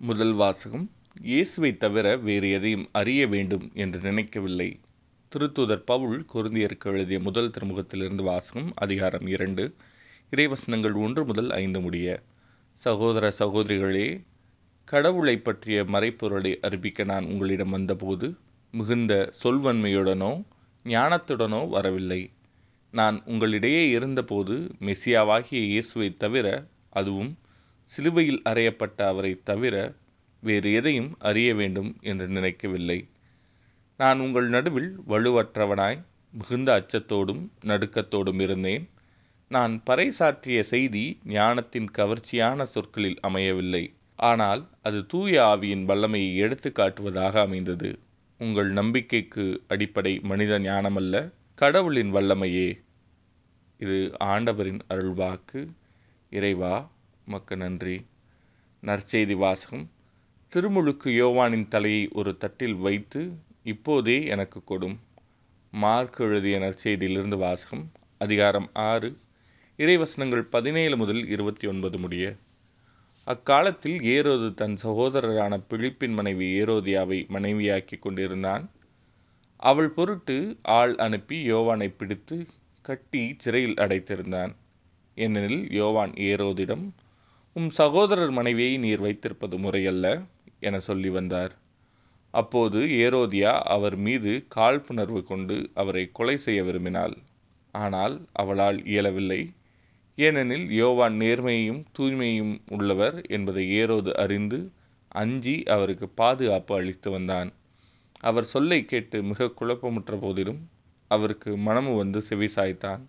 முதல் வாசகம் இயேசுவை தவிர வேறு எதையும் அறிய வேண்டும் என்று நினைக்கவில்லை. திருத்தூதர் பவுல் குருந்தியருக்கு எழுதிய முதல் திருமுகத்திலிருந்து வாசகம் அதிகாரம் இரண்டு இறைவசனங்கள் ஒன்று முதல் ஐந்து முடிய சகோதர சகோதரிகளே கடவுளை பற்றிய மறைப்பொருளை அறிவிக்க நான் உங்களிடம் வந்தபோது மிகுந்த சொல்வன்மையுடனோ ஞானத்துடனோ வரவில்லை. நான் உங்களிடையே இருந்தபோது மெசியாவாகிய இயேசுவை தவிர அதுவும் சிலுவையில் அறையப்பட்ட அவரை தவிர வேறு எதையும் அறிய வேண்டும் என்று நினைக்கவில்லை. நான் உங்கள் நடுவில் வலுவற்றவனாய் மிகுந்த அச்சத்தோடும் நடுக்கத்தோடும் இருந்தேன். நான் பறைசாற்றிய செய்தி ஞானத்தின் கவர்ச்சியான சொற்களில் அமையவில்லை. ஆனால் அது தூய ஆவியின் வல்லமையை எடுத்து காட்டுவதாக அமைந்தது. உங்கள் நம்பிக்கைக்கு அடிப்படை மனித ஞானமல்ல கடவுளின் வல்லமையே. இது ஆண்டவரின் அருள்வாக்கு. இறைவா மக்க நன்றி. நற்செய்தி வாசகம். திருமுழுக்கு யோவானின் தலையை ஒரு தட்டில் வைத்து இப்போதே எனக்கு கொடும். மார்க் எழுதிய நற்செய்தியிலிருந்து வாசகம் அதிகாரம் ஆறு இறைவசனங்கள் பதினேழு முதல் இருபத்தி ஒன்பது முடிய. அக்காலத்தில் ஏரோது தன் சகோதரரான பிழிப்பின் மனைவி ஏரோதியாவை மனைவியாக்கி கொண்டிருந்தான். அவள் பொருட்டு ஆள் அனுப்பி யோவானை பிடித்து கட்டி சிறையில் அடைத்திருந்தான். ஏனெனில் யோவான் ஏரோதிடம் உம் சகோதரர் மனைவியை நீர் வைத்திருப்பது முறையல்ல என சொல்லி வந்தார். அப்போது ஏரோதியா அவர் மீது காழ்ப்புணர்வு கொண்டு அவரை கொலை செய்ய விரும்பினாள். ஆனால் அவளால் இயலவில்லை. ஏனெனில் யோவான் நேர்மையும் தூய்மையும் உள்ளவர் என்பதை ஏரோது அறிந்து அஞ்சி அவருக்கு பாதுகாப்பு அளித்து வந்தான். அவர் சொல்லை கேட்டு மிக குழப்பமுற்ற போதிலும் அவருக்கு மனமு வந்து செவிசாய்த்தான்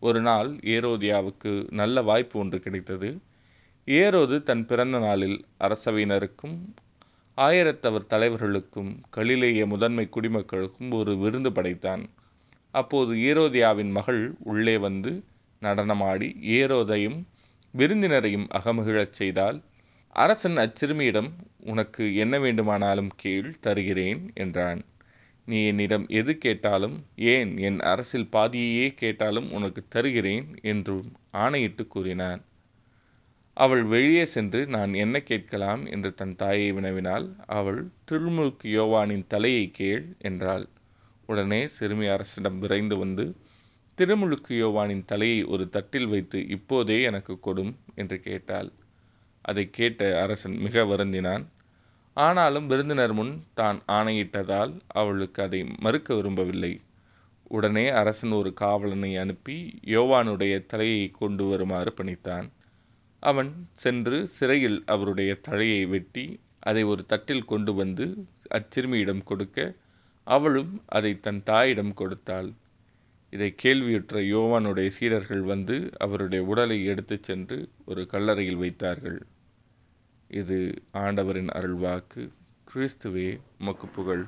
ஒரு நாள் ஏரோதியாவுக்கு நல்ல வாய்ப்பு ஒன்று கிடைத்தது. ஏரோது தன் பிறந்த நாளில் அரசவையினருக்கும் ஆயிரத்தவர் தலைவர்களுக்கும் கலிலேய முதன்மை குடிமக்களுக்கும் ஒரு விருந்து படைத்தான். அப்போது ஏரோதியாவின் மகள் உள்ளே வந்து நடனமாடி ஏரோதையும் விருந்தினரையும் அகமகிழச் செய்தால் அரசன் அச்சிறுமியிடம் உனக்கு என்ன வேண்டுமானாலும் கீழ் தருகிறேன் என்றான். நீ என்னிடம் எது கேட்டாலும் ஏன் என் அரசில் பாதியையே கேட்டாலும் உனக்கு தருகிறேன் என்றும் ஆணையிட்டு கூறினான். அவள் வெளியே சென்று நான் என்ன கேட்கலாம்? என்று தன் தாயை வினவினாள். அவள் திருமுழுக்கு யோவானின் தலையை கேள் என்றாள். உடனே சிறுமி அரசிடம் விரைந்து வந்து திருமுழுக்கு யோவானின் தலையை ஒரு தட்டில் வைத்து இப்போதே எனக்கு கொடும் என்று கேட்டாள். அதை கேட்ட அரசன் மிக வருந்தினான். ஆனாலும் விருந்தினர் முன் தான் ஆணையிட்டதால் அவளுக்கு அதை மறுக்க விரும்பவில்லை. உடனே அரசன் ஒரு காவலனை அனுப்பி யோவானுடைய தலையை கொண்டு வருமாறு பணித்தான். அவன் சென்று சிறையில் அவருடைய தலையை வெட்டி அதை ஒரு தட்டில் கொண்டு வந்து அச்சிறுமியிடம் கொடுக்க அவளும் அதை தன் தாயிடம் கொடுத்தாள். இதை கேள்வியுற்ற யோவானுடைய சீடர்கள் வந்து அவருடைய உடலை எடுத்துச் சென்று ஒரு கல்லறையில் வைத்தார்கள். இது ஆண்டவரின் அருள்வாக்கு. கிறிஸ்துவே மக்கு புகழ்